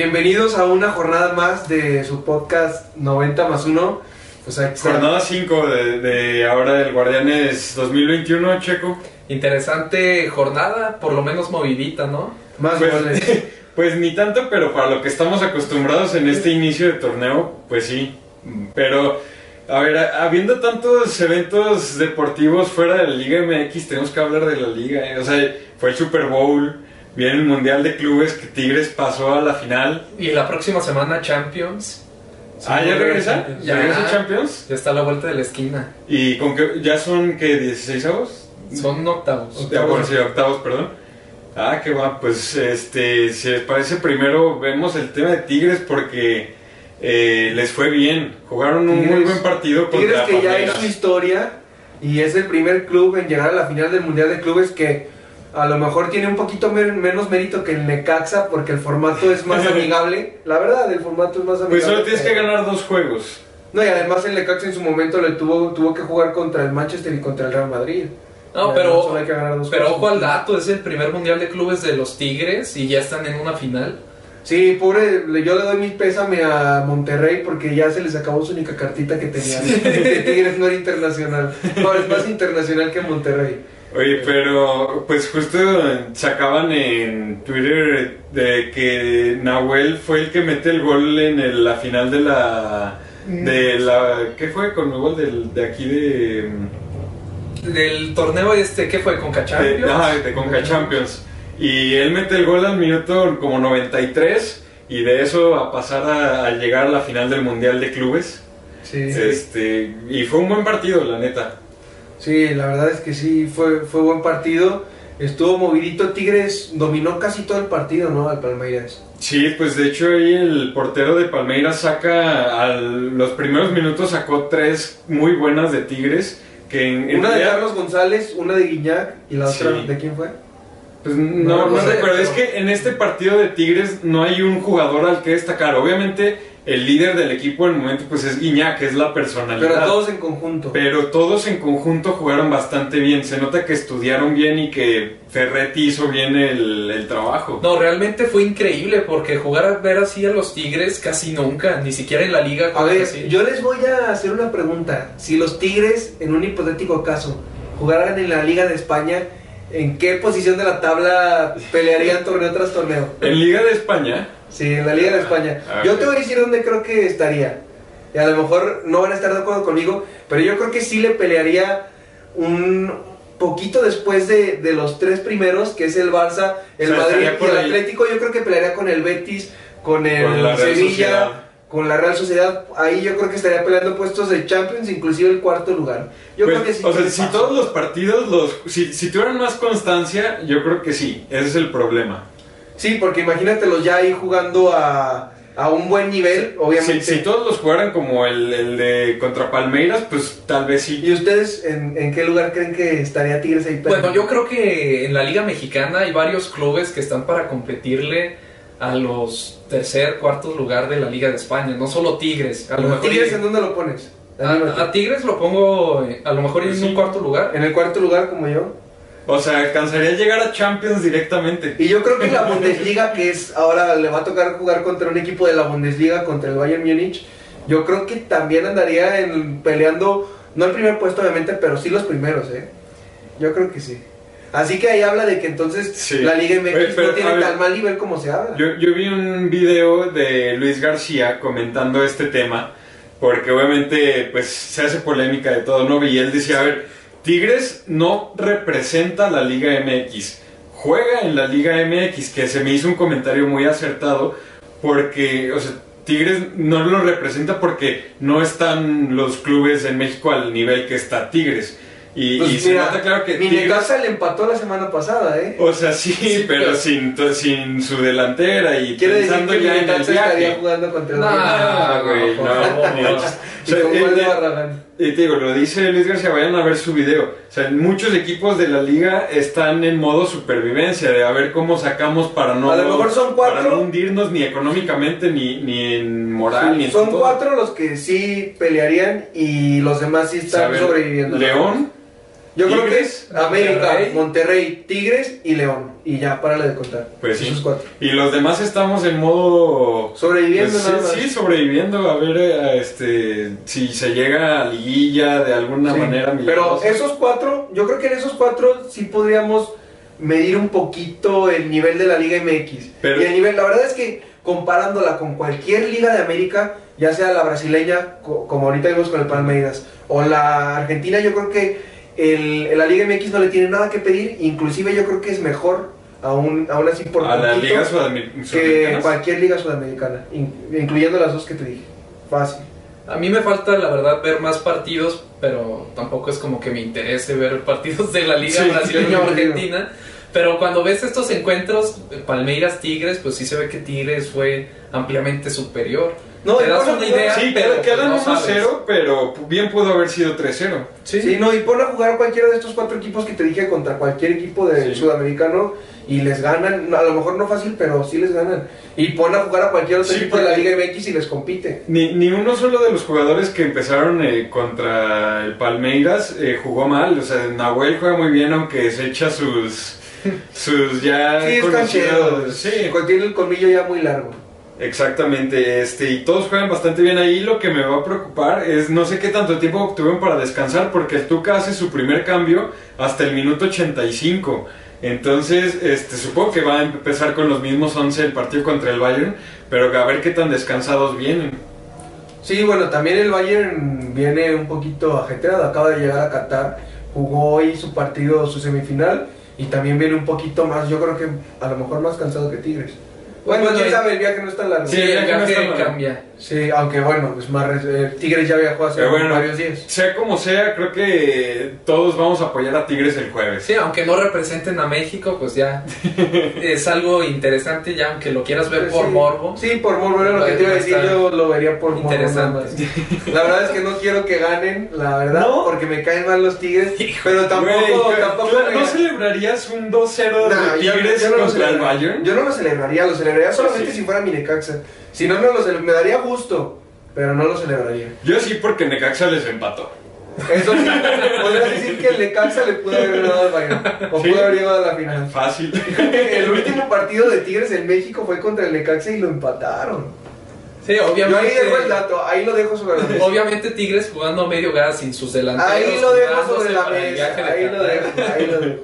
Bienvenidos a una jornada más de su podcast 90 más 1. Pues aquí está. Jornada 5 de, de ahora del Guardianes 2021, Checo. Interesante jornada, por lo menos movidita, ¿no? Más Pues, goles. pues ni tanto, pero para lo que estamos acostumbrados en este inicio de torneo, pues sí. Pero, a ver, a- habiendo tantos eventos deportivos fuera de la Liga MX, tenemos que hablar de la Liga. ¿eh? O sea, fue el Super Bowl, viene el Mundial de Clubes que Tigres pasó a la final. Y la próxima semana Champions. ah, ¿ya regresa? Ya. ¿Ya regresa Champions? Ya está a la vuelta de la esquina. ¿Y con qué? ¿Ya son, qué, 16 avos? Son octavos. Ya, bueno, sí, octavos, perdón. Ah, qué va, pues este, si les parece, primero vemos el tema de Tigres porque eh, les fue bien. Jugaron un muy buen partido contra Tigres que ya Palmeiras. hizo historia y es el primer club en llegar a la final del Mundial de Clubes que a lo mejor tiene un poquito menos mérito que el Necaxa porque el formato es más amigable. La verdad, el formato es más amigable. Pues solo tienes que ganar dos juegos. No, y además el Necaxa en su momento le tuvo, tuvo que jugar contra el Manchester y contra el Real Madrid. No, Ya, pero, solo hay que ganar dos pero ojo al dato, es el primer mundial de clubes de los Tigres y ya están en una final. Sí, pobre, yo le doy mi pésame a Monterrey porque ya se les acabó su única cartita que tenía. Que Tigres no era internacional. Ahora es más internacional que Monterrey. Oye, pero pues justo sacaban en Twitter de que Nahuel fue el que mete el gol en el- la final de la... De la ¿Qué fue? Con el gol del, de aquí de... Del torneo este, ¿qué fue? ¿Con De, Champions? ajá, de Conca Champions. Y él mete el gol al minuto como 93 y de eso a pasar a, a llegar a la final del Mundial de Clubes. Sí, Este, y fue un buen partido, la neta. Sí, la verdad es que sí, fue, fue buen partido. Estuvo movidito, Tigres dominó casi todo el partido, ¿no? Al Palmeiras. Sí, pues de hecho ahí el portero de Palmeiras saca, a los primeros minutos sacó tres muy buenas de Tigres. Que en, en Una de Carlos González, una de Guiñac y la otra, Sí. ¿de quién fue? Pues no, No, no no sé, recuerdo, es pero- que en este partido de Tigres no hay un jugador al que destacar. Obviamente el líder del equipo en el momento pues es Guiñac, que es la personalidad. Pero todos en conjunto. Pero todos en conjunto jugaron bastante bien. Se nota que estudiaron bien y que Ferretti hizo bien el, el trabajo. No, realmente fue increíble porque jugar a ver así a los Tigres casi nunca, ni siquiera en la liga. A ver, así. yo les voy a hacer una pregunta. Si los Tigres, en un hipotético caso, jugaran en la Liga de España, ¿en qué posición de la tabla pelearían torneo tras torneo? En Liga de España, Sí, en la Liga de España. Ah, Yo te voy a decir dónde creo que estaría. Y a lo mejor no van a estar de acuerdo conmigo, pero yo creo que sí le pelearía un poquito después de, de los tres primeros, que es el Barça, el O sea, Madrid y el. Atlético. Yo creo que pelearía con el Betis, con el Con Sevilla, con la Real Sociedad. Ahí yo creo que estaría peleando puestos de Champions, inclusive el cuarto lugar. Yo pues, creo que sí. o sea, si todos los partidos, los, si, si tuvieran más constancia, yo creo que sí. Ese es el problema. Sí, porque imagínatelos ya ahí jugando a, a un buen nivel, Si, obviamente. si todos los jugaran como el, el de contra Palmeiras, pues tal vez sí. ¿Y ustedes en, en qué lugar creen que estaría Tigres ahí? Bueno, yo creo que en la Liga Mexicana hay varios clubes que están para competirle a los tercer, cuarto lugar de la Liga de España, no solo Tigres. A lo mejor ¿Tigres y- en dónde lo pones? a, a Tigres lo pongo eh, a lo mejor en Sí. un cuarto lugar. En el cuarto lugar como yo. O sea, alcanzaría a llegar a Champions directamente. Y yo creo que la Bundesliga, que es ahora le va a tocar jugar contra un equipo de la Bundesliga, contra el Bayern Múnich, yo creo que también andaría en, peleando, no el primer puesto obviamente, pero sí los primeros, ¿eh? Yo creo que sí. Así que ahí habla de que entonces Sí. la Liga MX pero, no tiene ver, tan mal nivel como se habla. Yo, yo vi un video de Luis García comentando este tema, porque obviamente pues se hace polémica de todo, ¿no? Y él decía, a ver, Tigres no representa la Liga MX, juega en la Liga MX, que se me hizo un comentario muy acertado, porque, o sea, Tigres no lo representa porque no están los clubes en México al nivel que está Tigres. Y, Pues y se mira, nota claro que mi Tigres- le empató la semana pasada, ¿eh? o sea, sí, pero, pero- sin, sin su delantera y Quiere decir pensando que mi ya en el Necaxa estaría viaje. jugando contra el Ah, güey, no, no. Y con O sea, Y te digo, lo dice Luis García, vayan a ver su video. O sea, muchos equipos de la liga están en modo supervivencia, de a ver cómo sacamos para no, A lo mejor son cuatro. para no hundirnos ni económicamente, ni, ni en moral, ni en Son todo. cuatro los que sí pelearían y los demás sí están ver, sobreviviendo. León, Yo creo que es América, Monterrey. Monterrey, Tigres y León. Y ya, párale de contar. Pues sí. Esos cuatro. Y los demás estamos en modo... Sobreviviendo Pues nada más. sí, sobreviviendo, a ver eh, este, si se llega a liguilla de alguna Sí. manera. Pero esos cuatro, yo creo que en esos cuatro sí podríamos medir un poquito el nivel de la Liga MX. Pero- y el nivel, la verdad es que comparándola con cualquier liga de América, ya sea la brasileña, co- como ahorita vimos con el Palmeiras, o la argentina, yo creo que el, la Liga MX no le tiene nada que pedir, inclusive yo creo que es mejor, aún, aún así por a la Liga que cualquier liga sudamericana, in- incluyendo las dos que te dije. Fácil. A mí me falta, la verdad, ver más partidos, pero tampoco es como que me interese ver partidos de la Liga Sí, Brasileña o. Argentina. Pero cuando ves estos encuentros, eh, Palmeiras Tigres, pues sí se ve que Tigres fue ampliamente superior. No, Te y das pon a una jugar- idea, Sí, pero quedan- pues, no 1-0, sabes. pero bien pudo haber sido 3-0. Sí. no, y pon a jugar cualquiera de estos cuatro equipos que te dije contra cualquier equipo del Sí. sudamericano y les ganan, a lo mejor no fácil, pero sí les ganan. Y pon a jugar a cualquier otro Sí, equipo de la Liga MX y les compite. Ni, ni uno solo de los jugadores que empezaron eh, contra el Palmeiras eh, jugó mal. O sea, Nahuel juega muy bien, aunque se echa sus, sus ya Sí, es conocidos-. Sí, Tiene el colmillo ya muy largo. Exactamente. Este, y todos juegan bastante bien ahí. Lo que me va a preocupar es no sé qué tanto tiempo obtuvieron para descansar, porque el Tuca hace su primer cambio hasta el minuto 85. Entonces, este, supongo que va a empezar con los mismos 11 el partido contra el Bayern, pero a ver qué tan descansados vienen. Sí, bueno, también el Bayern viene un poquito ajetreado, acaba de llegar a Qatar, jugó hoy su partido, su semifinal, y también viene un poquito más, yo creo que a lo mejor más cansado que Tigres. Bueno, quién y- sabe, el viaje no es tan largo. Sí, Sí, el no viaje cambia. Sí, aunque bueno, es más, eh, Tigres ya viajó hace bueno, varios días. sea como sea, creo que todos vamos a apoyar a Tigres el jueves. Sí, aunque no representen a México, pues ya es algo interesante, ya aunque lo quieras ver Pues por sí. morbo. Sí, por morbo era lo que te iba a decir, yo lo vería por morbo interesante. nada más. La verdad es que no quiero que ganen, la verdad, ¿No? porque me caen mal los Tigres, pero tampoco, tampoco ¿tú- me- ¿No celebrarías un 2-0 Nah, de Tigres yo no lo contra el Bayern? Yo no lo celebraría, lo celebraría solamente sí. si fuera mi Necaxa. Si no, no lo me daría gusto, pero no lo celebraría. Yo sí, porque Necaxa les empató. Eso sí, podrías decir que el Necaxa le pudo haber ganado al Bayern, o Sí. pudo haber llegado a la final. Fácil. El último partido de Tigres en México fue contra el Necaxa y lo empataron. Sí, Yo ahí obviamente. dejo el dato, ahí lo dejo sobre la mesa. Obviamente Tigres jugando a medio gas sin sus delanteros. Ahí lo dejo sobre la mesa, ahí lo dejo, ahí lo dejo.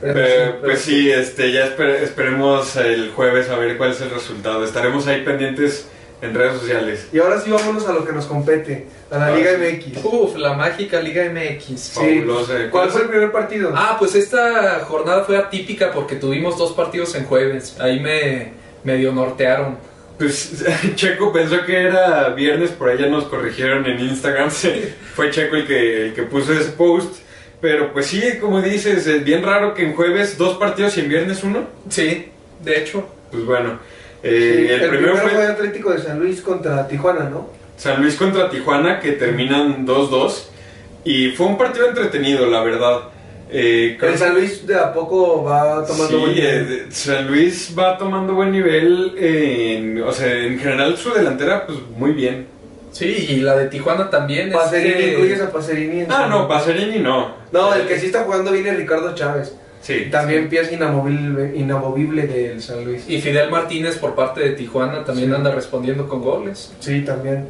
Pero pero pues sí, este, ya esper- esperemos el jueves a ver cuál es el resultado. Estaremos ahí pendientes en redes sociales. Y ahora sí vámonos a lo que nos compete, a la Ah, Liga. MX. Uf, la mágica Liga MX. Sí. Fabuloso. ¿Cuál fue el primer partido? Ah, pues esta jornada fue atípica porque tuvimos dos partidos en jueves. Ahí me medio nortearon. Pues Checo pensó que era viernes, por ahí ya nos corrigieron en Instagram. Fue Checo el que, el que puso ese post. Pero pues sí, como dices, es bien raro que en jueves dos partidos y en viernes uno. Sí, de hecho. Pues bueno, Sí, eh, el, el, primero, primero fue, fue Atlético de San Luis contra Tijuana, ¿no? San Luis contra Tijuana, que terminan 2-2. Y fue un partido entretenido, la verdad. Eh, El San Luis de a poco va tomando sí, buen nivel. eh, San Luis va tomando buen nivel. en- o sea, en general su delantera, pues muy bien. Sí, y la de Tijuana también. es Pacerini, que- incluyes a Pacerini. en Ah, no, Pacerini no. No, el que sí está jugando bien es Ricardo Chávez. Sí. También pieza inamovible, inamovible del San Luis. Y Fidel Martínez por parte de Tijuana también Sí. anda respondiendo con goles. Sí, también.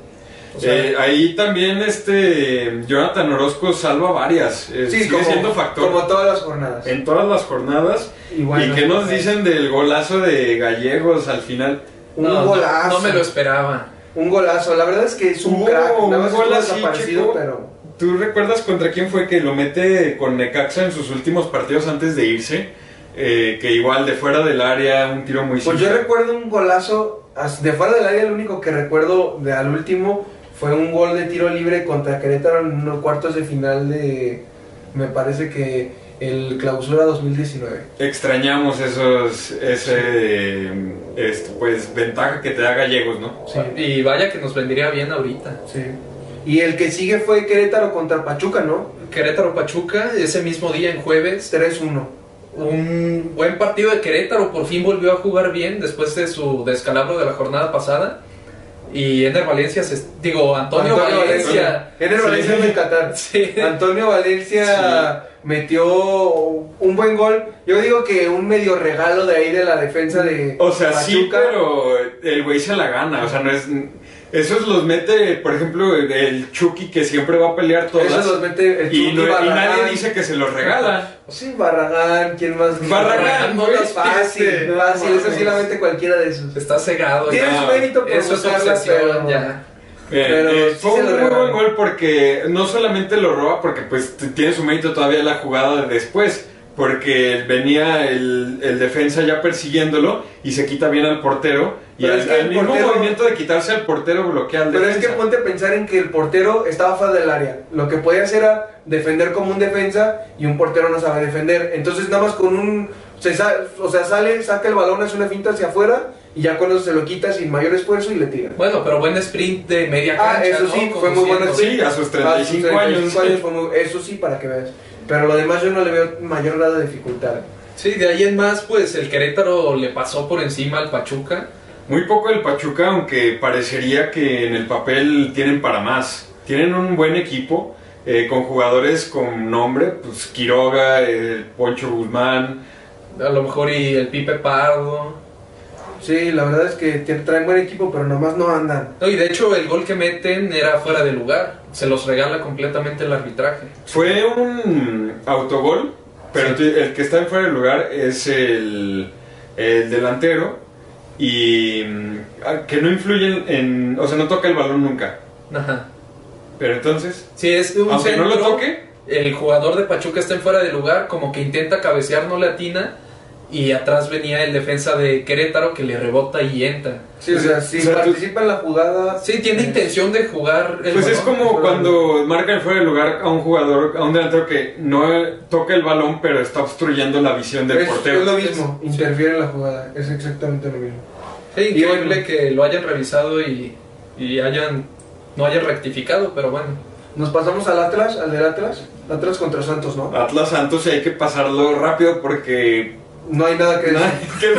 O sea, Eh, ahí también este Jonathan Orozco salva varias. eh, Sí, sigue como, siendo factor como todas las jornadas. en todas las jornadas. Y bueno, ¿Y qué nos dicen del golazo de Gallegos al final? Un no, golazo. No, me lo esperaba. Un golazo. La verdad es que es un Hubo crack. un Nada más gol así, desaparecido, chico. pero... ¿Tú recuerdas contra quién fue que lo mete con Necaxa en sus últimos partidos antes de irse? Eh, que igual de fuera del área, un tiro muy Pues yo recuerdo un golazo, de fuera del área, el único que recuerdo de al último fue un gol de tiro libre contra Querétaro en unos cuartos de final de, me parece que el clausura 2019. Extrañamos esos, ese, este, pues, ventaja que te da Gallegos, ¿no? Sí, Y vaya que nos vendría bien ahorita. sí. Y el que sigue fue Querétaro contra Pachuca, ¿no? Querétaro Pachuca, ese mismo día en jueves. 3-1. Un buen partido de Querétaro, por fin volvió a jugar bien después de su descalabro de la jornada pasada. Y Ener Valencia, se, digo, Antonio, Antonio Valencia. Ener Sí. Valencia de Qatar. Sí. Antonio Valencia metió un buen gol. Yo digo que un medio regalo de ahí de la defensa de O sea, sí, Pachuca. pero el güey se la gana. O sea, no es. Esos los mete, por ejemplo, el Chucky que siempre va a pelear todas. Esos los mete el y, Chucky, no- y Barragán. nadie dice que se los regala. Sí, Barragán, ¿quién más? Barragán, no güey, es fácil, este, no fácil, eso sí la mete cualquiera de esos. Está cegado. Tiene su mérito por Eso es buscarla, obsesión, pero- ya. Eh, Pero eh, fue un muy buen gol porque no solamente lo roba, porque pues tiene su mérito todavía la jugada de después. Porque venía el, el defensa ya persiguiéndolo y se quita bien al portero. Y Pero al, es que al el mismo portero- movimiento de quitarse al portero bloquea al Pero es que ponte a pensar en que el portero estaba fuera del área. Lo que podía hacer era defender como un defensa y un portero no sabe defender. Entonces nada más con un... se sa- o sea, sale, saca el balón, hace una finta hacia afuera y ya eso se lo quita sin mayor esfuerzo y le tira. Bueno, pero buen sprint de media cancha. Ah, eso ¿no? sí, fue muy bueno. Sí, a sus 35 años. fue muy- eso sí, para que veas. Pero lo demás yo no le veo mayor grado de dificultad. Sí, de ahí en más, pues el Querétaro le pasó por encima al Pachuca. Muy poco el Pachuca, aunque parecería que en el papel tienen para más. Tienen un buen equipo, eh, con jugadores con nombre, pues Quiroga, el Poncho Guzmán. A lo mejor y el Pipe Pardo. Sí, la verdad es que traen buen equipo, pero nomás no andan. No, y de hecho el gol que meten era fuera de lugar. Se los regala completamente el arbitraje. Fue un autogol, pero Sí. el que está en fuera de lugar es el, el delantero y mm, ah, que no influye en, o sea, no toca el balón nunca. Ajá. Pero entonces, Sí, es un aunque no lo toque, El jugador de Pachuca está en fuera de lugar, como que intenta cabecear, no le atina. Y atrás venía el defensa de Querétaro que le rebota y entra. Sí, o sea, si O sea, tú- participa en la jugada. Sí, tiene intención de jugar el Pues es balón. como fuera de cuando marcan fuera de lugar a un jugador, a un delantero que no toca el balón, pero está obstruyendo la visión del es, portero. es lo mismo, interfiere en la jugada. Es exactamente lo mismo. Sí, increíble bueno. que lo hayan revisado y, y hayan no hayan rectificado, pero bueno. Nos pasamos al Atlas, al del Atlas. Atlas contra Santos, ¿no? Atlas Santos y hay que pasarlo rápido porque No hay nada que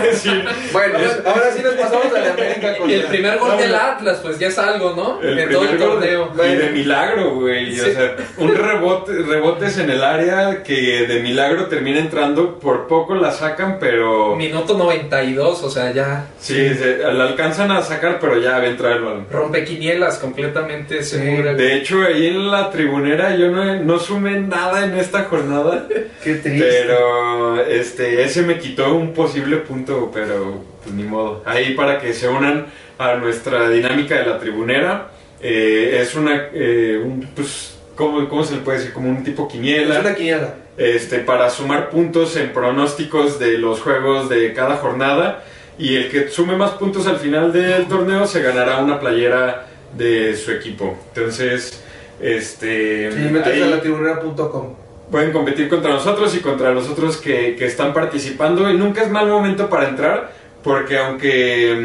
decir. Bueno, ahora sí nos pasamos al de América Y el primer gol del Atlas, pues ya es algo, ¿no? El en todo el torneo. Y de milagro, güey. O sea, un rebote, rebotes en el área que de milagro termina entrando. Por poco la sacan, pero. Minuto 92, o sea, ya Sí, se- la alcanzan a sacar, pero ya va a entrar el balón. rompe quinielas completamente Sí, segura. De hecho, ahí en la tribunera yo no, no sumé nada en esta jornada. Qué triste. Pero este ese me quitó un posible punto, pero pues ni modo. Ahí para que se unan a nuestra dinámica de la tribunera. eh, es una, eh, un, pues, ¿cómo, ¿cómo se le puede decir? Como un tipo quiniela. Es una quiniela. este, para sumar puntos en pronósticos de los juegos de cada jornada. Y el que sume más puntos al final del torneo se ganará una playera de su equipo. Entonces, este. Sí, ahí- a la tribunera.com. pueden competir contra nosotros y contra los otros que, que están participando. Y nunca es mal momento para entrar, porque aunque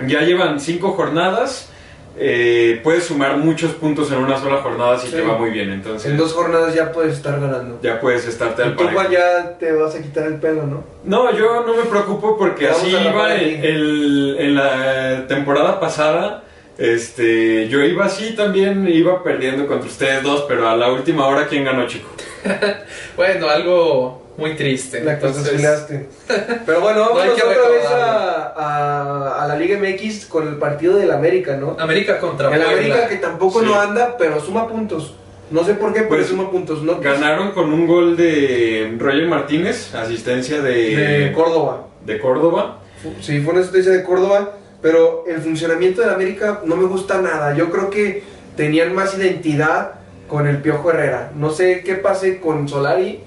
mm, ya llevan cinco jornadas, eh, puedes sumar muchos puntos en una sola jornada si Sí. te va muy bien. Entonces, En dos jornadas ya puedes estar ganando. ya puedes estarte al Y tú, parejo. Ya te vas a quitar el pelo, ¿no? No, yo no me preocupo porque Vamos así iba el- en la temporada pasada. Este, yo iba así también, iba perdiendo contra ustedes dos, pero a la última hora, ¿quién ganó, chico? Bueno, algo muy triste. La que Entonces. Pero bueno, No vamos que otra vez a, a, a la Liga MX con el partido del América, ¿no? América contra El Puebla. América que tampoco Sí. no anda, pero suma puntos. No sé por qué, pero Pues, suma puntos. ¿no? Ganaron con un gol de Roger Martínez, asistencia de, De Córdoba. de Córdoba. Sí, fue una asistencia de Córdoba, pero el funcionamiento del América no me gusta nada. Yo creo que tenían más identidad con el Piojo Herrera. No sé qué pase con Solari.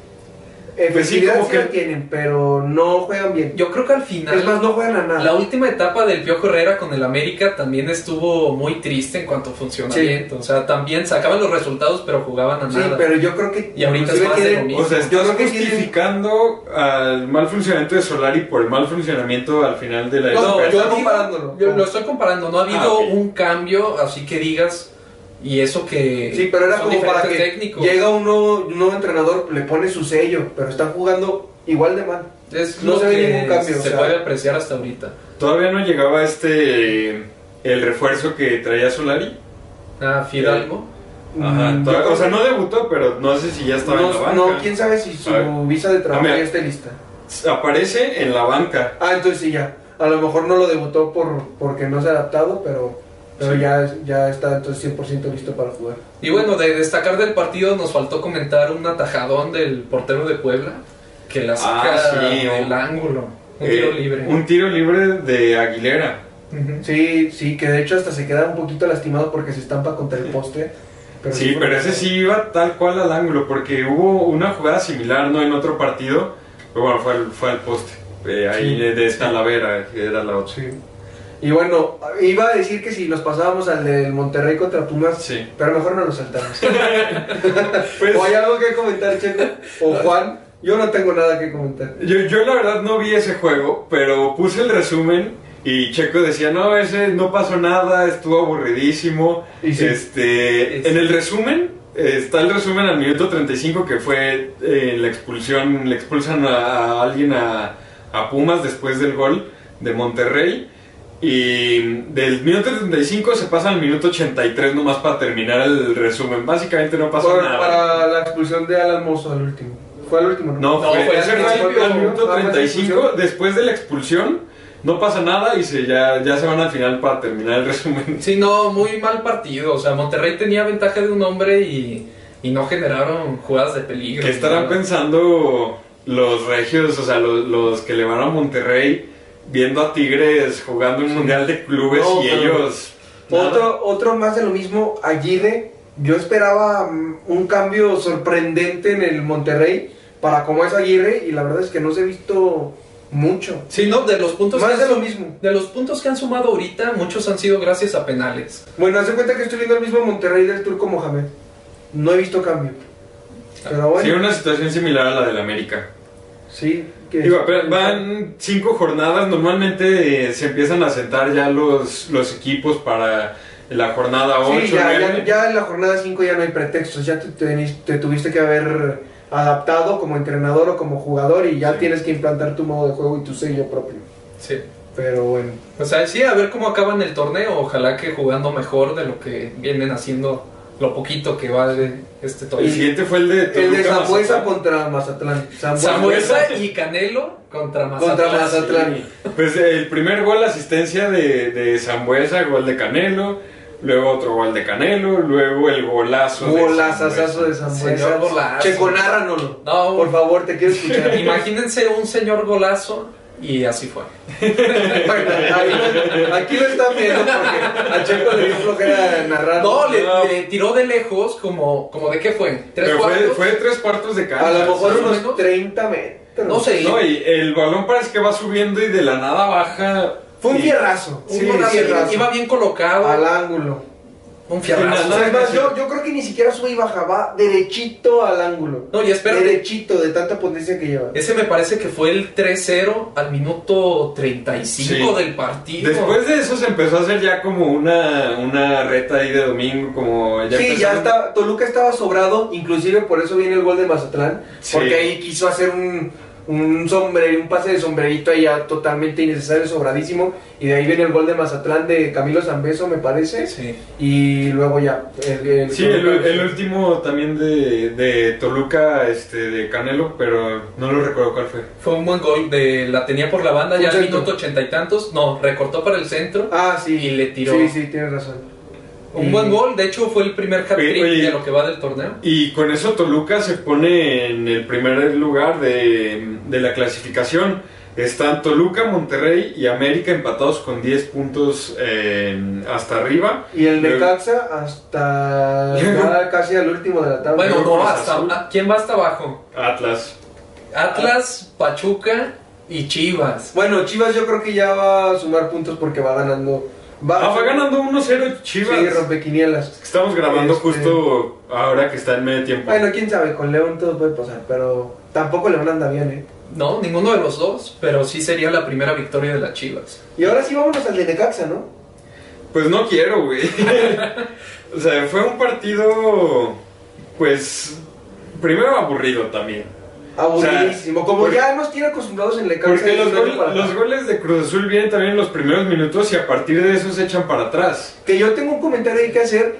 Pues sí, Efectividad como sí que- tienen, pero no juegan bien. Yo creo que al final. Es más, no juegan a nada. La última etapa del Piojo Herrera con el América también estuvo muy triste en cuanto a funcionamiento. O sea, también sacaban los resultados, pero jugaban a Sí, nada. pero yo creo que Y ahorita es más de lo mismo. O sea, Yo creo que tienen- justificando al mal funcionamiento de Solari por el mal funcionamiento al final de la No, No, yo estoy digo- comparándolo. yo lo estoy comparando. No ha habido Ah, ok. un cambio, así que digas. Y eso que. Sí, pero era como para que técnicos. llega un nuevo, un nuevo entrenador, le pone su sello, pero están jugando igual de mal. Es no se ve ningún cambio, Se o sea. puede apreciar hasta ahorita. Todavía no llegaba este el refuerzo que traía Solari. Ah, Fidalgo. Ajá, Mm, todavía- o sea, no debutó, pero no sé si ya estaba en la no, banca. no, quién sabe si su visa de trabajo Ah, ya esté lista. Aparece en la banca. Ah, entonces sí, ya. A lo mejor no lo debutó por porque no se ha adaptado, pero, pero Sí. ya, ya está entonces 100% listo para jugar. Y bueno, de destacar del partido nos faltó comentar un atajadón del portero de Puebla que la saca Ah, sí, del un- ángulo. Un Eh, tiro libre. Un tiro libre de Aguilera. Sí, sí, que de hecho hasta se queda un poquito lastimado porque se estampa contra el poste. Sí, fue- pero ese sí iba tal cual al ángulo, porque hubo una jugada similar, ¿no? En otro partido, pero bueno, fue al, fue al poste. eh, ahí Sí, de, de Talavera, que era la otra. Sí. Y bueno, iba a decir que si nos pasábamos al del Monterrey contra Pumas, Sí. pero mejor no lo saltamos. Pues, ¿O hay algo que comentar, Checo? ¿O Juan? Yo no tengo nada que comentar. yo, yo la verdad no vi ese juego, pero puse el resumen y Checo decía, no, ese no pasó nada, estuvo aburridísimo. Y sí. Este, en el resumen, eh, está el resumen al minuto 35 que fue eh, la expulsión, le expulsan a, a alguien a, a Pumas después del gol de Monterrey. Y del minuto 35 se pasa al minuto 83 nomás para terminar el resumen. Básicamente no pasó Por- nada. para la expulsión de Alan Mozo al último. Fue al último, ¿no? No, No, fue, fue fue principio. al minuto Ah, fue la 35. expulsión. Después de la expulsión, no pasa nada y se, ya, ya se van al final para terminar el resumen. Sí, no, muy mal partido. O sea, Monterrey tenía ventaja de un hombre y, y no generaron jugadas de peligro. ¿Qué estarán Nada. pensando los regios, o sea, los, los que le van a Monterrey, viendo a Tigres jugando un mundial de clubes No, y pero- ellos. nada? Otro, otro más de lo mismo, Aguirre. Yo esperaba mm, un cambio sorprendente en el Monterrey para como es Aguirre y la verdad es que no se ha visto mucho. Sí, no, de los puntos Más que de han lo mismo. De los puntos que han sumado ahorita, muchos han sido gracias a penales. Bueno, hace cuenta que estoy viendo el mismo Monterrey del Turco Mohamed. No he visto cambio. Pero Sí, bueno, una situación similar a la del América. Sí. que- Digo, pero van cinco jornadas, normalmente eh, se empiezan a sentar ya los, los equipos para la jornada 8. Sí, ya, ya, ya en la jornada 5 ya no hay pretextos, ya te, te- te tuviste que haber adaptado como entrenador o como jugador y ya Sí. tienes que implantar tu modo de juego y tu sello propio. Sí. Pero bueno. O sea, sí, a ver cómo acaban el torneo. Ojalá que jugando mejor de lo que vienen haciendo, lo poquito que va de este El torneo. siguiente fue el de El de Toluca, Zambuesa Mazatlán. contra Mazatlán. Zambuesa- y Canelo contra Mazatlán. Contra Mazatlán. Pues el primer gol, asistencia de, de Zambuesa, gol de Canelo, luego otro gol de Canelo, luego el golazo. de Golazazazo de Zambuesa. Golazo. Checo, narránoslo. No, Por favor, te quiero escuchar. Imagínense un señor golazo y así fue. Bueno, ahí- aquí lo están viendo porque a Checo le dio flojera narrar. No, le, No. le tiró de lejos, como, como de qué fue, tres Pero fue, cuartos. fue tres cuartos de cancha. A lo mejor unos menos. 30 metros. No sé. No, y el balón parece que va subiendo y de la nada baja. Fue un Y- fierrazo. Un Sí, golazo, fierrazo. iba bien colocado. al ángulo. Un fierrazo. Yo, yo creo que ni siquiera sube y baja, va derechito al ángulo. No, y espérate. Derechito, de tanta potencia que lleva. Ese me parece que fue el 3-0 al minuto 35 Sí. del partido. Después de eso se empezó a hacer ya como una, una reta ahí de domingo, como ya sí, ya está. Toluca estaba sobrado, inclusive por eso viene el gol de Mazatlán. Sí. Porque ahí quiso hacer un, un sombre, un pase de sombrerito ahí ya totalmente innecesario, sobradísimo. Y de ahí viene el gol de Mazatlán de Camilo Zambeso, me parece. Sí. Y luego ya. El, el- Sí, el, el último también de, de Toluca, este, de Canelo, pero no lo recuerdo cuál fue. Fue un buen gol. De, la tenía por la banda Un ya al minuto ochenta y tantos. No, recortó para el centro. Ah, sí. Y le tiró. Sí, sí, tienes razón. Un buen gol. De hecho, fue el primer hat-trick de lo que va del torneo. Y con eso Toluca se pone en el primer lugar de, de la clasificación. Están Toluca, Monterrey y América empatados con 10 puntos eh, hasta arriba. Y el Necaxa hasta ya casi al último de la tabla. Bueno, no, hasta, ¿quién va hasta abajo? Atlas. Atlas, Pachuca y Chivas. Bueno, Chivas yo creo que ya va a sumar puntos porque va ganando. Va, Ah, va ganando 1-0 Chivas. Sí, rompequinielas. Estamos grabando Este- justo ahora que está en medio tiempo. Bueno, quién sabe, con León todo puede pasar, pero tampoco León anda bien, ¿eh? No, ninguno de los dos, pero sí sería la primera victoria de las Chivas. Y ahora sí vámonos al de Necaxa, ¿no? Pues no quiero, güey. o sea, fue un partido, pues, primero aburrido también. Aburridísimo. Como porque- ya nos tiene acostumbrados en Necaxa. Porque los, gol- los goles de Cruz Azul vienen también en los primeros minutos y a partir de eso se echan para atrás. Que yo tengo un comentario ahí que hacer.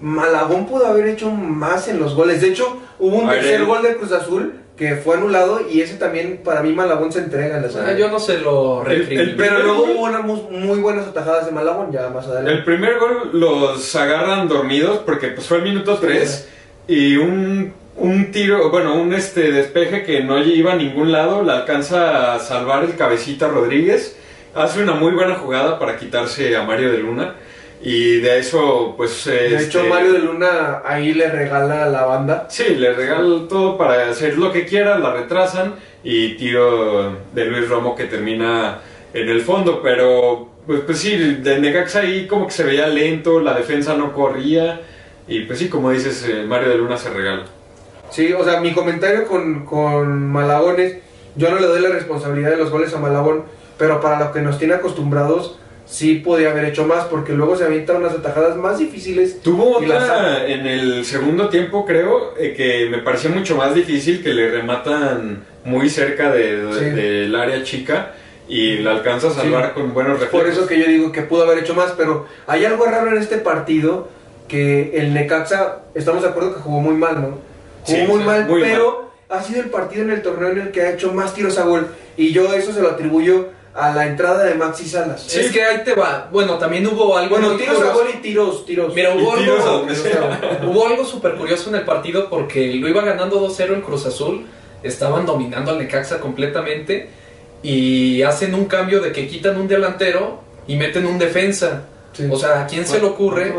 Malagón pudo haber hecho más en los goles. De hecho, hubo un tercer gol de Cruz Azul que fue anulado y ese también para mí Malagón se entrega en la serie. yo no se lo recrimino. Pero luego gol- hubo unas mu- muy buenas atajadas de Malagón ya más adelante. El primer gol los agarran dormidos porque pues fue el minuto 3 y un, un tiro, bueno, un este despeje que no iba a ningún lado, la alcanza a salvar el cabecita Rodríguez, hace una muy buena jugada para quitarse a Mario de Luna y de eso pues... De hecho, este, Mario de Luna ahí le regala a la banda. Sí, le regalan todo para hacer lo que quiera, la retrasan y tiro de Luis Romo que termina en el fondo, pero pues, pues sí, de Necaxa ahí como que se veía lento, la defensa no corría y pues sí, como dices, eh, Mario de Luna se regala. Sí, o sea, mi comentario con, con Malagón es, yo no le doy la responsabilidad de los goles a Malagón, pero para lo que nos tiene acostumbrados, sí podía haber hecho más, porque luego se avientan unas atajadas más difíciles. Tuvo otra en el segundo tiempo, creo, eh, que me pareció mucho más difícil, que le rematan muy cerca de- de- Sí. del área chica y la alcanza a salvar Sí. con buenos reflejos. Por eso que yo digo que pudo haber hecho más, pero hay algo raro en este partido, que el Necaxa, estamos de acuerdo que jugó muy mal, ¿no? Jugó Sí, muy mal, muy pero ha sido el partido en el torneo en el que ha hecho más tiros a gol, y yo eso se lo atribuyo a la entrada de Maxi Salas. Sí. Es que ahí te va. Bueno, también hubo algo. Bueno, tiros a gol y tiros, tiros. Mira, hubo Y tiros a algo, hubo algo súper curioso en el partido porque lo iba ganando 2-0 en Cruz Azul. Estaban dominando al Necaxa completamente. Y hacen un cambio de que quitan un delantero y meten un defensa. Sí. O sea, ¿a quién se le ocurre?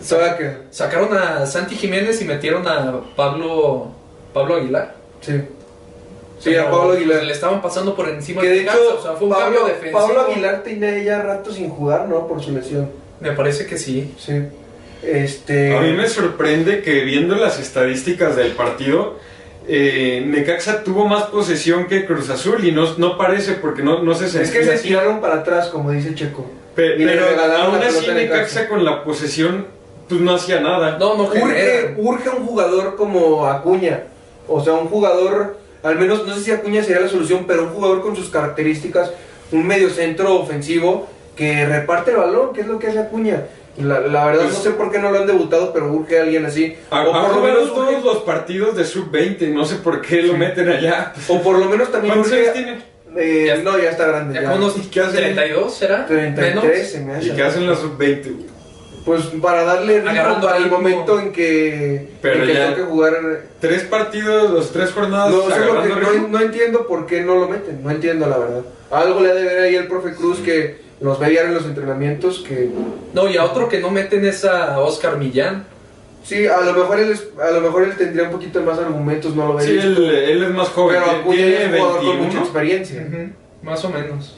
¿Sabe qué? Sacaron a Santi Jiménez y metieron a Pablo Pablo Aguilar. Sí. Sí, a Pablo pues, Aguilar. le estaban pasando por encima Que de hecho, O sea, fue un Pablo, cambio defensivo. Pablo Aguilar tenía ya rato sin jugar, ¿no? Por su lesión. Me parece que sí. Sí. Este. A mí me sorprende que viendo las estadísticas del partido, eh, Necaxa tuvo más posesión que Cruz Azul y no, no parece porque no, no se Es sentía que se así. tiraron para atrás, como dice Checo. Pe- y le pero aún así Necaxa. con la posesión pues no hacía nada. No, no Urge, urge un jugador como Acuña. O sea, un jugador, al menos, no sé si Acuña sería la solución, pero un jugador con sus características, un mediocentro ofensivo que reparte el balón, que es lo que hace Acuña. La, la verdad Pues- no sé por qué no lo han debutado, pero urge a alguien así. O, por lo menos todos los partidos de sub-20, no sé por qué lo Sí. meten allá. o por lo menos también ¿Cuántos urge... años tiene? eh, Ya- no, ya está grande. Ya ya. como unos ¿Y qué hacen? 32, ¿será? 33 Menos. se me ¿Y hace. qué hacen la sub-20? Pues para darle ritmo para el ritmo. momento en que, Pero en que ya- tengo que jugar. Tres partidos, los tres jornadas No entiendo por qué no lo meten, no entiendo la verdad. Algo le ha de ver ahí el profe Cruz que los veía en los entrenamientos que No, y a otro que no meten es a Oscar Millán. sí, a lo mejor él es- a lo mejor él tendría un poquito más argumentos, no lo veo. Sí, él, él es más joven, pero tiene- Acuña es un jugador con 21. mucha experiencia. Más o menos.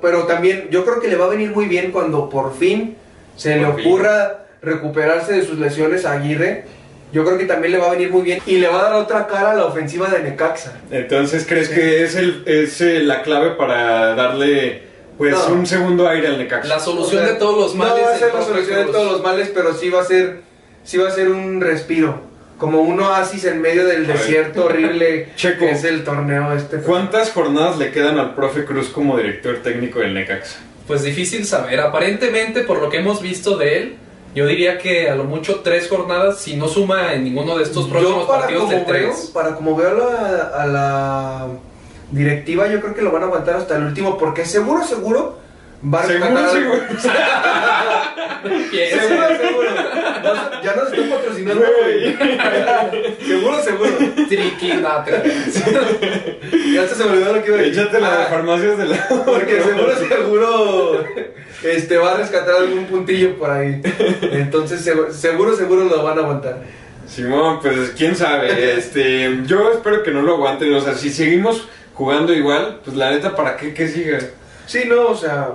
Pero también yo creo que le va a venir muy bien cuando por fin se le fin. ocurra recuperarse de sus lesiones a Aguirre. Yo creo que también le va a venir muy bien y le va a dar otra cara a la ofensiva de Necaxa. Entonces, ¿crees Sí. que es, el, es eh, la clave para darle pues No. un segundo aire al Necaxa? La solución O sea, de todos los males. No va a ser la solución de todos los males, pero sí va a ser, sí va a ser un respiro. Como un oasis en medio del A ver. desierto horrible Checo. que es el torneo este. ¿Cuántas jornadas le quedan al profe Cruz como director técnico del Necaxa? Pues difícil saber. Aparentemente, por lo que hemos visto de él, yo diría que a lo mucho tres jornadas, si no suma en ninguno de estos próximos partidos de veo, tres. para como veo la, a la directiva, yo creo que lo van a aguantar hasta el último, porque seguro, seguro va a Seguro, rescatar algo. seguro. Seguro, seguro. No ya nos están patrocinando, güey. seguro, seguro. Triquinate. Ya se me olvidó lo que iba a decir. Échate la de Ah, farmacias de la... Porque seguro, seguro este, va a rescatar algún puntillo por ahí. Entonces, seguro, seguro, seguro lo van a aguantar. Simón, pues quién sabe. Este, yo espero que no lo aguanten. O sea, si seguimos jugando igual, pues la neta, ¿para qué que siga? Sí, no, o sea.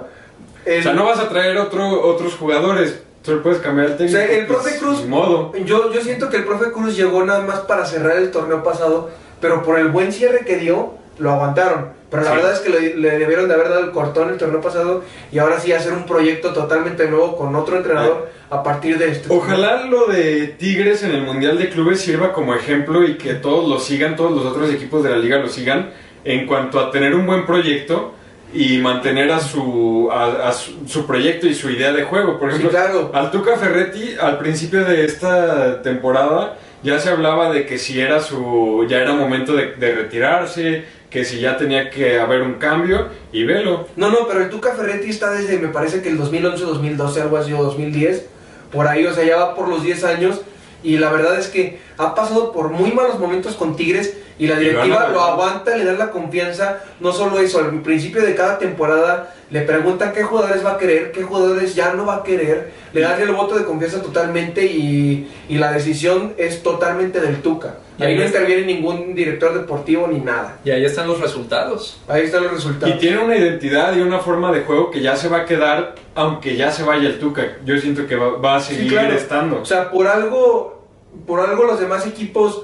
El- O sea, no vas a traer otro, otros jugadores. Solo puedes cambiar el o técnico. sea, el pues, Cruz. modo. Yo, yo siento que el profe Cruz llegó nada más para cerrar el torneo pasado, pero por el buen cierre que dio, lo aguantaron. Pero la Sí. verdad es que le, le debieron de haber dado el cortón el torneo pasado y ahora sí hacer un proyecto totalmente nuevo con otro entrenador a partir de este. Ojalá lo de Tigres en el Mundial de Clubes sirva como ejemplo y que todos lo sigan, todos los otros equipos de la liga lo sigan en cuanto a tener un buen proyecto y mantener a su, a, a su, su proyecto y su idea de juego. Por Sí, ejemplo, claro. al Tuca Ferretti al principio de esta temporada ya se hablaba de que si era su ya era momento de, de retirarse, que si ya tenía que haber un cambio y velo. No, no, pero el Tuca Ferretti está desde, me parece que el 2011, 2012, algo así, o 2010, por ahí, o sea, ya va por los 10 años. Y la verdad es que ha pasado por muy malos momentos con Tigres y la directiva lo aguanta, le da la confianza. No solo eso, al principio de cada temporada le preguntan qué jugadores va a querer, qué jugadores ya no va a querer. Le dan el voto de confianza totalmente y, y la decisión es totalmente del Tuca. Y Ahí no está. interviene ningún director deportivo ni nada. Y ahí están los resultados. Ahí están los Y resultados. tiene una identidad y una forma de juego que ya se va a quedar, aunque ya se vaya el Tuca. Yo siento que va, va a Sí, seguir claro. estando. O sea, por algo, por algo los demás equipos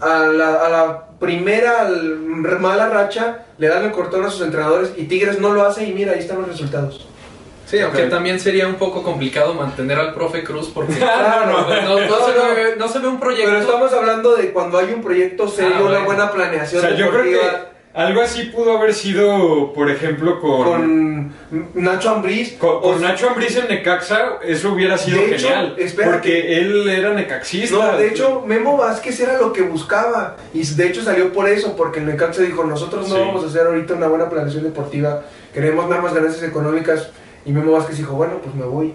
a la, a la primera al- mala racha le dan el cortón a sus entrenadores y Tigres no lo hace y mira, ahí están los resultados. Sí, aunque también sería un poco complicado mantener al profe Cruz porque Claro, no, no- no no, se, no. Ve, no se ve un proyecto. Pero estamos hablando de cuando hay un proyecto serio, Ah, una buena o planeación sea, yo creo deportiva que algo así pudo haber sido, por ejemplo, con, con, Nacho Ambriz. con o- Nacho Ambriz en Necaxa, eso hubiera sido hecho, genial. espérate. porque él era necaxista. No, de hecho, Memo Vázquez era lo que buscaba. Y de hecho salió por eso, porque el Necaxa dijo, nosotros no Sí. vamos a hacer ahorita una buena planeación deportiva, queremos nada más ganancias económicas. Y Memo Vázquez dijo, bueno, pues me voy.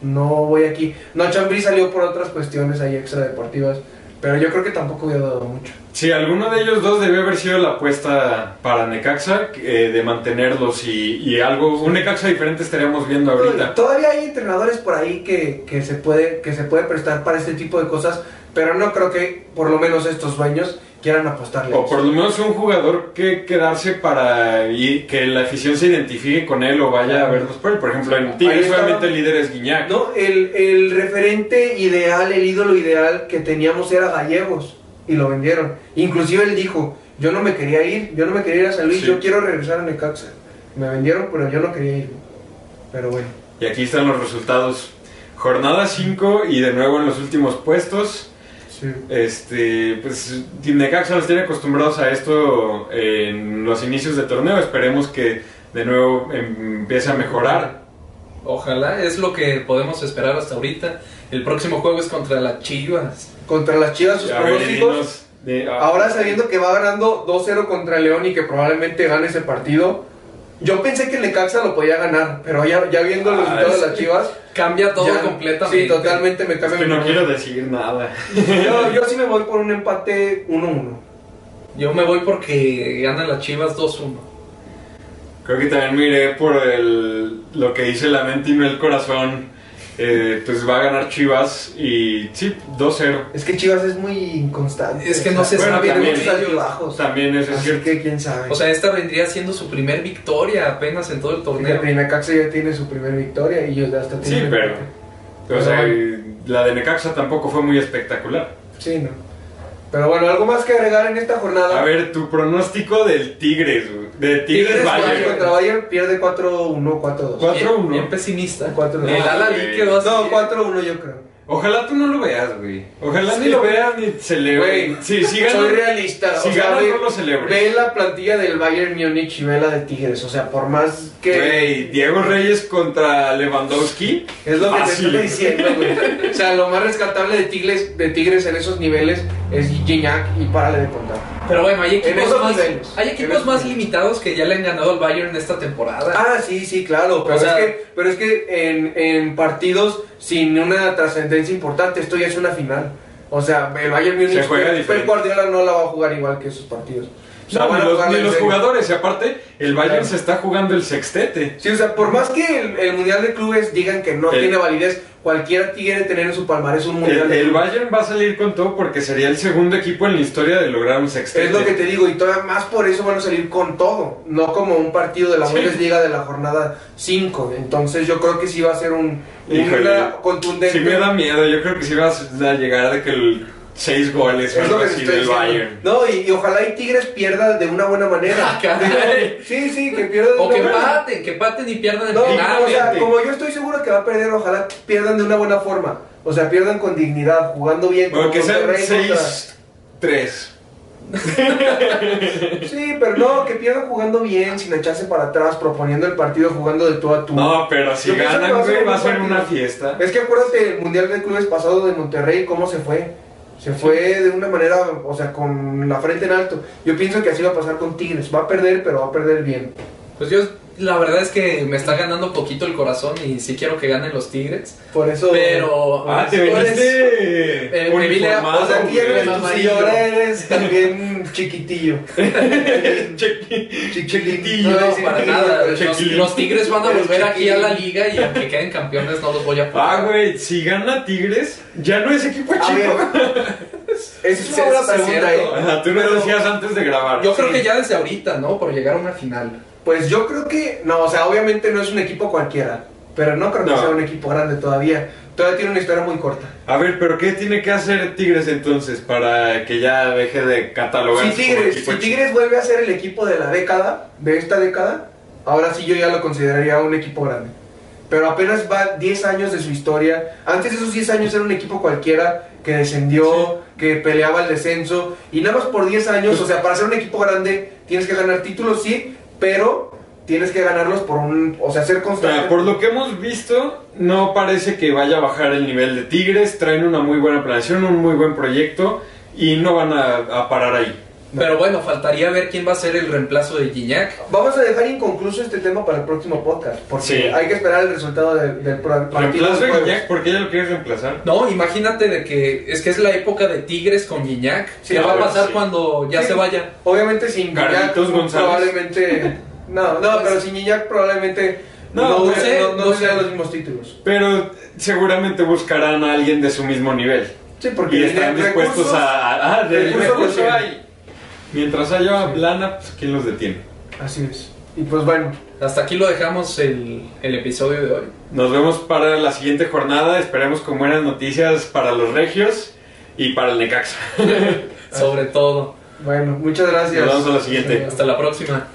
No voy aquí. No, Chambrí salió por otras cuestiones ahí extra deportivas. Pero yo creo que tampoco hubiera dado mucho. Sí, alguno de ellos dos debió haber sido la apuesta para Necaxa, eh, de mantenerlos y, y algo, un Necaxa diferente estaríamos viendo ahorita. Todavía hay entrenadores por ahí que, que, se puede, que se puede prestar para este tipo de cosas, pero no creo que por lo menos estos dueños quieran apostarle. O por lo menos un jugador que quedarse para y que la afición se identifique con él o vaya a verlos por él. Por ejemplo, en Tigres obviamente el líder es Guiñac. No, el, el referente ideal, el ídolo ideal que teníamos era Gallegos y lo vendieron. Inclusive él dijo, yo no me quería ir, yo no me quería ir a San Luis, Sí. yo quiero regresar a Necaxa. Me vendieron, pero yo no quería ir. Pero bueno. Y aquí están los resultados. Jornada 5 y de nuevo en los últimos puestos. Sí. Este, pues Necaxa nos tiene acostumbrados a esto en los inicios de torneo. Esperemos que de nuevo em, empiece a mejorar. Ojalá, es lo que podemos esperar hasta ahorita. El próximo juego es contra las Chivas. Contra las Chivas, sus pronósticos. ah, Ahora sabiendo que va ganando 2-0 contra León y que probablemente gane ese partido, yo pensé que el Necaxa lo podía ganar, pero ya, ya viendo el Ah, resultado es de las Chivas, Cambia todo ya- completamente. Sí, totalmente me es cambia que mi no quiero decir nada. Yo, yo sí me voy por un empate 1-1. Yo me voy porque ganan las Chivas 2-1. Creo que también miré por el, lo que dice la mente y no el corazón. Eh, pues va a ganar Chivas y sí, 2-0. Es que Chivas es muy inconstante. Es que no se bueno, sabe tiene también. muchos altibajos. También es Así cierto. que quién sabe. O sea, esta vendría siendo su primer victoria apenas en todo el torneo. Fíjate, Necaxa ya tiene su primera victoria y ellos ya hasta Sí, tienen pero, empate. o sea, Pero la de Necaxa tampoco fue muy espectacular. Sí, no. Pero bueno, algo más que agregar en esta jornada. A ver, tu pronóstico del Tigres, güey. de Tigres, Tigres Bayern contra Bayern pierde 4-1, 4-2. Cuatro- Bien, 4-1. bien pesimista. 4-1. El Ala güey. Lee quedó así. No, 4-1 yo creo. Ojalá tú no lo veas, güey. Ojalá Sí. ni lo veas ni celebre. Güey, Sí, sí Soy realista. si o sea, ve, no lo celebres. ve la plantilla del Bayern Múnich y ve la de Tigres. O sea, por más que. Güey, Diego Reyes contra Lewandowski. Es lo que Fácil. te estoy diciendo, güey. O sea, lo más rescatable de Tigres, de Tigres en esos niveles es Gignac y párale de contar. Pero bueno, hay En equipos, más, hay En equipos más limitados que ya le han ganado al Bayern esta temporada. Ah, sí, sí, claro. Pero, O sea- es, que, pero es que en, en partidos sin una trascendencia importante, esto ya es una final. O sea, el Bayern Múnich, Se juega Pep. O no la va a jugar igual que esos partidos. O sea, No, van a los, ni jugadores. Y aparte, el Bayern Claro. se está jugando el sextete. Sí, o sea, por más que el, el Mundial de Clubes digan que no El- tiene validez, cualquiera quiere tener en su palmarés un Mundial El, de el. Bayern va a salir con todo porque sería el segundo equipo en la historia de lograr un sextete. Es lo que te digo, y todavía más por eso van a salir con todo, no como un partido de la Sí. Bundesliga de la jornada 5. Entonces yo creo que sí va a ser un, Híjole. una contundente. Sí me da miedo, yo creo que sí vas a llegar de que el seis goles o Es lo que estoy del diciendo. Bayern. No, y, y ojalá y Tigres pierda de una buena manera. Ah, sí, sí, que pierda de O una que buena empaten, que empaten y pierdan el No, o sea, como yo estoy seguro que va a perder, ojalá pierdan de una buena forma. O sea, pierdan con dignidad, jugando bien. Bueno, que sean Monterrey contra- 6-3. Sí, pero no, que pierdan jugando bien, sin echarse para atrás, proponiendo el partido, jugando de tú a tú. No, pero si Yo que ganan, va a ser una fiesta. Es que acuérdate el Mundial de Clubes pasado de Monterrey, cómo se fue. Se fue de una manera, o sea, con la frente en alto. Yo pienso que así va a pasar con Tigres. Va a perder, pero va a perder bien. Pues yo, la verdad es que me está ganando poquito el corazón y sí quiero que ganen los Tigres. Por eso. Pero. Ah, te Tú eres- veniste Eh, me vine O sea, aquí eres también chiquitillo. Chiquitillo. No, para nada. pero Los, Tigres van a volver aquí a la liga y aunque queden campeones no los voy a apoyar. Ah, güey, si gana Tigres, ya no es equipo chico. esa es una buena sí, pregunta, cierto. ¿eh? Ajá, tú Pero- decías antes de grabar. Yo creo que ya desde ahorita, ¿no? Por llegar a una final. Pues yo creo que, no, o sea, obviamente no es un equipo cualquiera, pero no creo que No. sea un equipo grande todavía. Todavía tiene una historia muy corta. A ver, pero ¿qué tiene que hacer Tigres entonces para que ya deje de catalogar Si Tigres, si? Tigres vuelve a ser el equipo de la década, de esta década, ahora sí yo ya lo consideraría un equipo grande. Pero apenas va 10 años de su historia. Antes de esos 10 años era un equipo cualquiera que descendió, que peleaba el descenso. Y nada más por 10 años, o sea, para ser un equipo grande tienes que ganar títulos, sí, pero tienes que ganarlos por un. O sea, ser O constante. sea, por lo que hemos visto, no parece que vaya a bajar el nivel de Tigres. Traen una muy buena planeación, un muy buen proyecto y no van a, a parar ahí. Pero bueno, faltaría ver quién va a ser el reemplazo de Gignac. Vamos a dejar inconcluso este tema para el próximo podcast, porque Sí. hay que esperar el resultado del, del pro- partido. ¿Reemplazo de. Guiñac? ¿Por qué ya lo quieres reemplazar? No, imagínate de que es que es la época de Tigres con Gignac. Sí, ¿Qué va a pasar sí. cuando ya Sí. se vaya? Obviamente sin Carlitos González. probablemente. No, no, pero sin Guiñac probablemente No, no, hubiera- sé, no, no sé. los mismos títulos. Pero seguramente buscarán a alguien de su mismo nivel. Sí, porque Y están dispuestos recursos. a... Ah, del recursos hay. Mientras haya Sí. lana, pues ¿quién los detiene? Así es. Y pues bueno, Hasta aquí lo dejamos el, el episodio de hoy. Nos vemos para la siguiente jornada. Esperemos con buenas noticias para los regios y para el Necaxa. Sobre todo. bueno, muchas gracias. Nos vemos a la siguiente. Hasta la próxima.